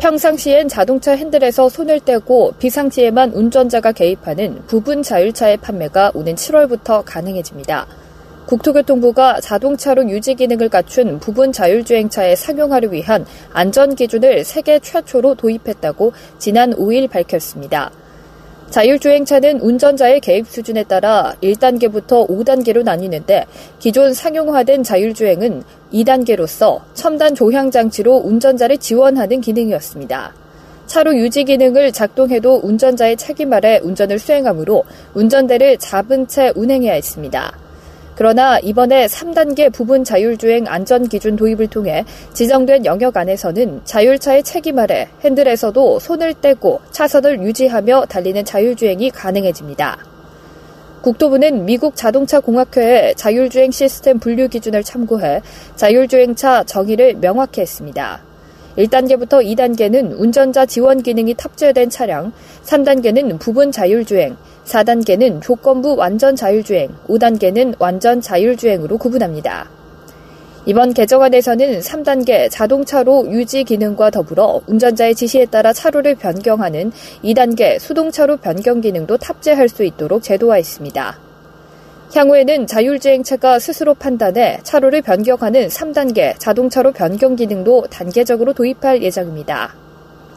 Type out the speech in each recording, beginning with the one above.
평상시엔 자동차 핸들에서 손을 떼고 비상시에만 운전자가 개입하는 부분 자율차의 판매가 오는 7월부터 가능해집니다. 국토교통부가 자동차로 유지 기능을 갖춘 부분 자율주행차에 상용하기 위한 안전 기준을 세계 최초로 도입했다고 지난 5일 밝혔습니다. 자율주행차는 운전자의 개입 수준에 따라 1단계부터 5단계로 나뉘는데 기존 상용화된 자율주행은 2단계로서 첨단 조향장치로 운전자를 지원하는 기능이었습니다. 차로 유지 기능을 작동해도 운전자의 책임 아래 운전을 수행하므로 운전대를 잡은 채 운행해야 했습니다. 그러나 이번에 3단계 부분 자율주행 안전기준 도입을 통해 지정된 영역 안에서는 자율차의 책임 아래 핸들에서도 손을 떼고 차선을 유지하며 달리는 자율주행이 가능해집니다. 국토부는 미국 자동차 공학회의 자율주행 시스템 분류 기준을 참고해 자율주행차 정의를 명확히 했습니다. 1단계부터 2단계는 운전자 지원 기능이 탑재된 차량, 3단계는 부분 자율주행, 4단계는 조건부 완전 자율주행, 5단계는 완전 자율주행으로 구분합니다. 이번 개정안에서는 3단계 자동차로 유지 기능과 더불어 운전자의 지시에 따라 차로를 변경하는 2단계 수동차로 변경 기능도 탑재할 수 있도록 제도화했습니다. 향후에는 자율주행차가 스스로 판단해 차로를 변경하는 3단계 자동차로 변경 기능도 단계적으로 도입할 예정입니다.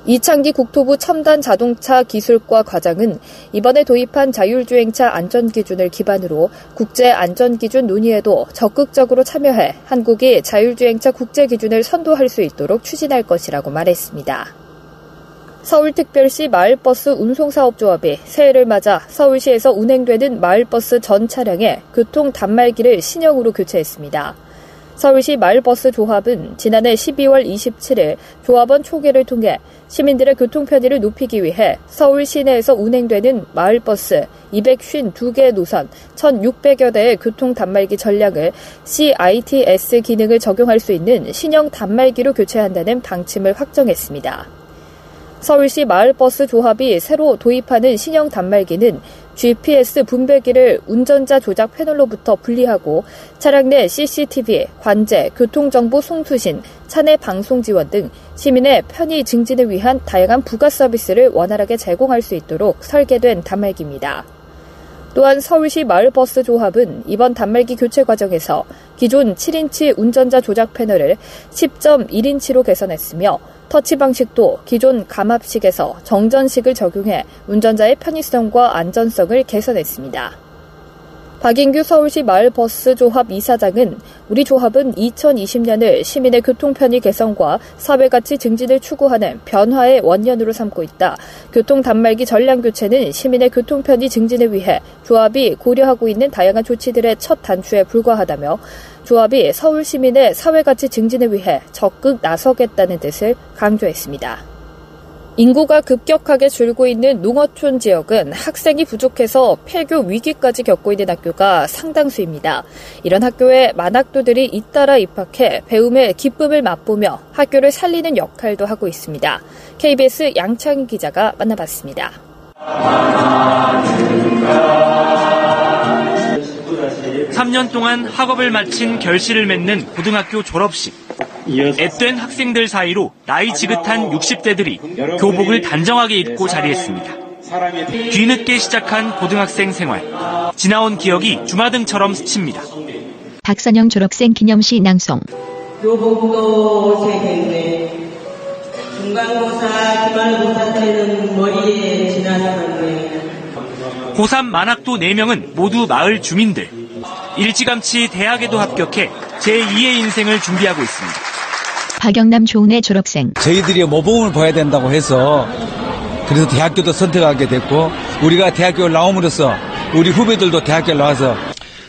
이창기 국토부 첨단 자동차 기술과 과장은 이번에 도입한 자율주행차 안전기준을 기반으로 국제 안전기준 논의에도 적극적으로 참여해 한국이 자율주행차 국제기준을 선도할 수 있도록 추진할 것이라고 말했습니다. 서울특별시 마을버스 운송사업조합이 새해를 맞아 서울시에서 운행되는 마을버스 전 차량에 교통 단말기를 신형으로 교체했습니다. 서울시 마을버스 조합은 지난해 12월 27일 조합원 초계를 통해 시민들의 교통 편의를 높이기 위해 서울 시내에서 운행되는 마을버스 252개 노선 1,600여 대의 교통 단말기 전략을 CITS 기능을 적용할 수 있는 신형 단말기로 교체한다는 방침을 확정했습니다. 서울시 마을버스 조합이 새로 도입하는 신형 단말기는 GPS 분배기를 운전자 조작 패널로부터 분리하고 차량 내 CCTV, 관제, 교통정보 송수신, 차내 방송 지원 등 시민의 편의 증진을 위한 다양한 부가 서비스를 원활하게 제공할 수 있도록 설계된 단말기입니다. 또한 서울시 마을버스 조합은 이번 단말기 교체 과정에서 기존 7인치 운전자 조작 패널을 10.1인치로 개선했으며 터치 방식도 기존 감압식에서 정전식을 적용해 운전자의 편의성과 안전성을 개선했습니다. 박인규 서울시 마을버스 조합 이사장은 우리 조합은 2020년을 시민의 교통편의 개선과 사회가치 증진을 추구하는 변화의 원년으로 삼고 있다. 교통 단말기 전량 교체는 시민의 교통편의 증진을 위해 조합이 고려하고 있는 다양한 조치들의 첫 단추에 불과하다며 조합이 서울 시민의 사회가치 증진을 위해 적극 나서겠다는 뜻을 강조했습니다. 인구가 급격하게 줄고 있는 농어촌 지역은 학생이 부족해서 폐교 위기까지 겪고 있는 학교가 상당수입니다. 이런 학교에 만학도들이 잇따라 입학해 배움의 기쁨을 맛보며 학교를 살리는 역할도 하고 있습니다. KBS 양창희 기자가 만나봤습니다. 3년 동안 학업을 마친 결실을 맺는 고등학교 졸업식. 앳된 학생들 사이로 나이 지긋한 60대들이 교복을 단정하게 입고 자리했습니다. 뒤늦게 시작한 고등학생 생활. 지나온 기억이 주마등처럼 스칩니다. 박선영 졸업생 기념시 낭송. 교복도 새했네. 중간고사, 기말고사 때는 머리에 지나가는데. 고3 만학도 4명은 모두 마을 주민들. 일찌감치 대학에도 합격해 제2의 인생을 준비하고 있습니다. 박영남 조은의 졸업생. 저희들이 모범을 봐야 된다고 해서 그래서 대학교도 선택하게 됐고 우리가 대학교 나옴으로써 우리 후배들도 대학교 나와서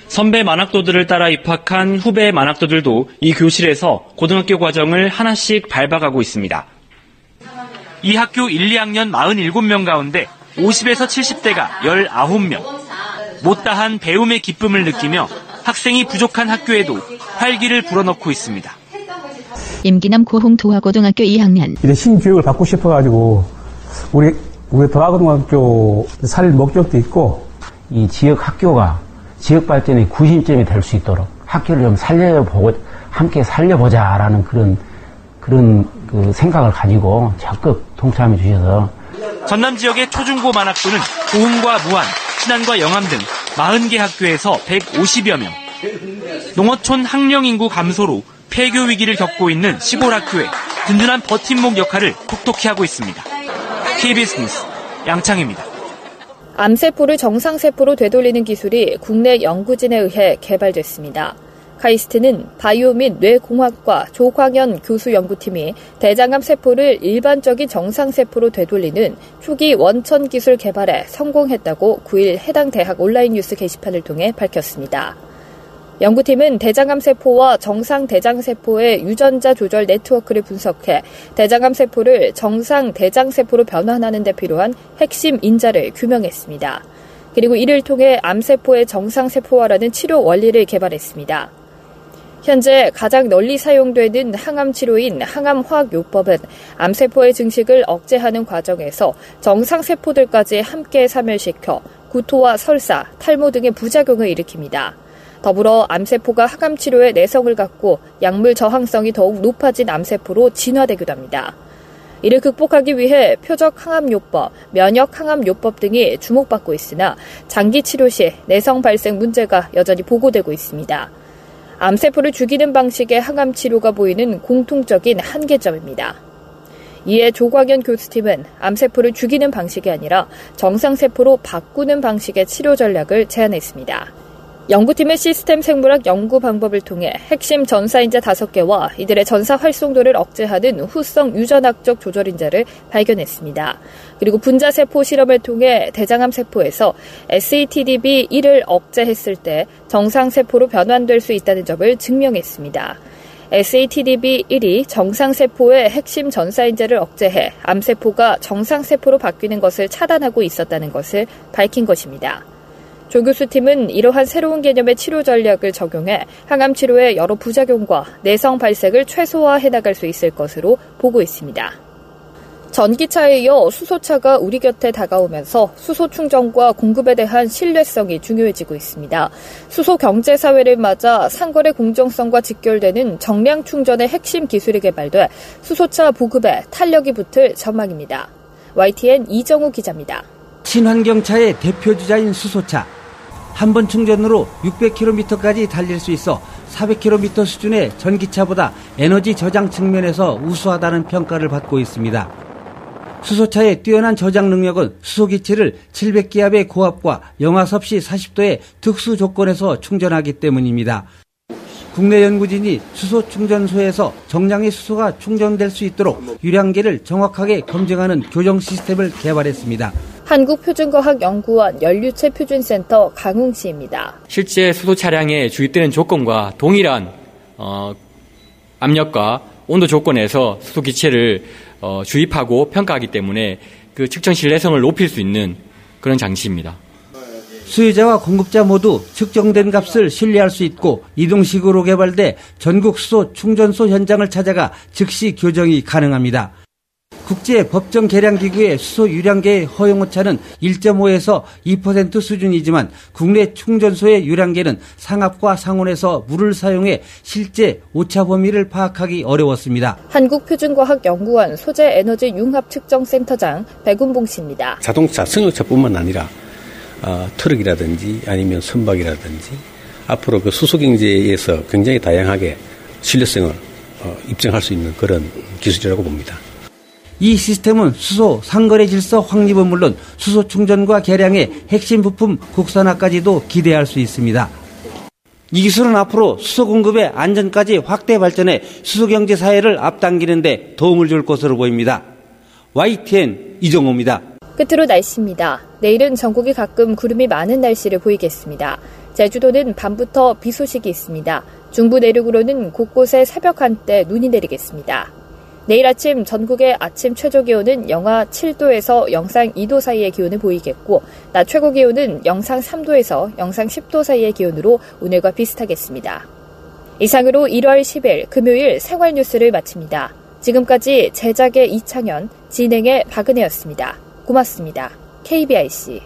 선배 만학도들을 따라 입학한 후배 만학도들도 이 교실에서 고등학교 과정을 하나씩 밟아가고 있습니다. 이 학교 1, 2학년 47명 가운데 50에서 70대가 19명. 못다한 배움의 기쁨을 느끼며 학생이 부족한 학교에도 활기를 불어넣고 있습니다. 임기남 고흥 도화고등학교 2학년. 이런 신교육을 받고 싶어가지고 우리 우리 도화고등학교 살 목적도 있고 이 지역 학교가 지역 발전의 구심점이 될 수 있도록 학교를 좀 살려보고 함께 살려보자라는 그런 그런 그 생각을 가지고 적극 동참해 주셔서 전남 지역의 초중고 만학도는 고흥과 무안, 신안과 영암 등 40개 학교에서 150여 명. 농어촌 학령 인구 감소로 폐교 위기를 겪고 있는 학교에 든든한 버팀목 역할을 톡톡히 하고 있습니다. KBS 뉴스 양창입니다. 암세포를 정상세포로 되돌리는 기술이 국내 연구진에 의해 개발됐습니다. 카이스트는 바이오 및 뇌공학과 조광현 교수 연구팀이 대장암 세포를 일반적인 정상세포로 되돌리는 초기 원천 기술 개발에 성공했다고 9일 해당 대학 온라인 뉴스 게시판을 통해 밝혔습니다. 연구팀은 대장암 세포와 정상 대장 세포의 유전자 조절 네트워크를 분석해 대장암 세포를 정상 대장 세포로 변환하는 데 필요한 핵심 인자를 규명했습니다. 그리고 이를 통해 암세포의 정상 세포화라는 치료 원리를 개발했습니다. 현재 가장 널리 사용되는 항암 치료인 항암화학요법은 암세포의 증식을 억제하는 과정에서 정상 세포들까지 함께 사멸시켜 구토와 설사, 탈모 등의 부작용을 일으킵니다. 더불어 암세포가 항암 치료에 내성을 갖고 약물 저항성이 더욱 높아진 암세포로 진화되기도 합니다. 이를 극복하기 위해 표적 항암요법, 면역 항암요법 등이 주목받고 있으나 장기 치료 시 내성 발생 문제가 여전히 보고되고 있습니다. 암세포를 죽이는 방식의 항암 치료가 보이는 공통적인 한계점입니다. 이에 조광현 교수팀은 암세포를 죽이는 방식이 아니라 정상세포로 바꾸는 방식의 치료 전략을 제안했습니다. 연구팀의 시스템 생물학 연구 방법을 통해 핵심 전사인자 5개와 이들의 전사 활성도를 억제하는 후성 유전학적 조절인자를 발견했습니다. 그리고 분자세포 실험을 통해 대장암 세포에서 SATDB1을 억제했을 때 정상세포로 변환될 수 있다는 점을 증명했습니다. SATDB1이 정상세포의 핵심 전사인자를 억제해 암세포가 정상세포로 바뀌는 것을 차단하고 있었다는 것을 밝힌 것입니다. 조 교수 팀은 이러한 새로운 개념의 치료 전략을 적용해 항암 치료의 여러 부작용과 내성 발생을 최소화해 나갈 수 있을 것으로 보고 있습니다. 전기차에 이어 수소차가 우리 곁에 다가오면서 수소 충전과 공급에 대한 신뢰성이 중요해지고 있습니다. 수소 경제 사회를 맞아 상거래 공정성과 직결되는 정량 충전의 핵심 기술이 개발돼 수소차 보급에 탄력이 붙을 전망입니다. YTN 이정우 기자입니다. 친환경차의 대표 주자인 수소차. 한 번 충전으로 600km까지 달릴 수 있어 400km 수준의 전기차보다 에너지 저장 측면에서 우수하다는 평가를 받고 있습니다. 수소차의 뛰어난 저장 능력은 수소기체를 700기압의 고압과 영하 섭씨 40도의 특수 조건에서 충전하기 때문입니다. 국내 연구진이 수소 충전소에서 정량의 수소가 충전될 수 있도록 유량계를 정확하게 검증하는 교정 시스템을 개발했습니다. 한국표준과학 연구원 연료체 표준센터 강웅 씨입니다. 실제 수소 차량에 주입되는 조건과 동일한 어, 압력과 온도 조건에서 수소 기체를 어, 주입하고 평가하기 때문에 그 측정 신뢰성을 높일 수 있는 그런 장치입니다. 수요자와 공급자 모두 측정된 값을 신뢰할 수 있고 이동식으로 개발돼 전국 수소 충전소 현장을 찾아가 즉시 교정이 가능합니다. 국제 법정 계량 기구의 수소 유량계의 허용 오차는 1.5에서 2% 수준이지만 국내 충전소의 유량계는 상압과 상온에서 물을 사용해 실제 오차 범위를 파악하기 어려웠습니다. 한국표준과학연구원 소재에너지 융합측정센터장 백운봉 씨입니다. 자동차, 승용차뿐만 아니라 어, 트럭이라든지 아니면 선박이라든지 앞으로 그 수소 경제에서 굉장히 다양하게 신뢰성을 어, 입증할 수 있는 그런 기술이라고 봅니다. 이 시스템은 수소 상거래 질서 확립은 물론 수소 충전과 계량의 핵심 부품 국산화까지도 기대할 수 있습니다. 이 기술은 앞으로 수소 공급의 안전까지 확대 발전해 수소 경제 사회를 앞당기는데 도움을 줄 것으로 보입니다. YTN 이정호입니다. 끝으로 날씨입니다. 내일은 전국이 가끔 구름이 많은 날씨를 보이겠습니다. 제주도는 밤부터 비 소식이 있습니다. 중부 내륙으로는 곳곳에 새벽 한때 눈이 내리겠습니다. 내일 아침 전국의 아침 최저 기온은 영하 7도에서 영상 2도 사이의 기온을 보이겠고, 낮 최고 기온은 영상 3도에서 영상 10도 사이의 기온으로 오늘과 비슷하겠습니다. 이상으로 1월 10일 금요일 생활 뉴스를 마칩니다. 지금까지 제작의 이창현, 진행의 박은혜였습니다. 고맙습니다. KBIC.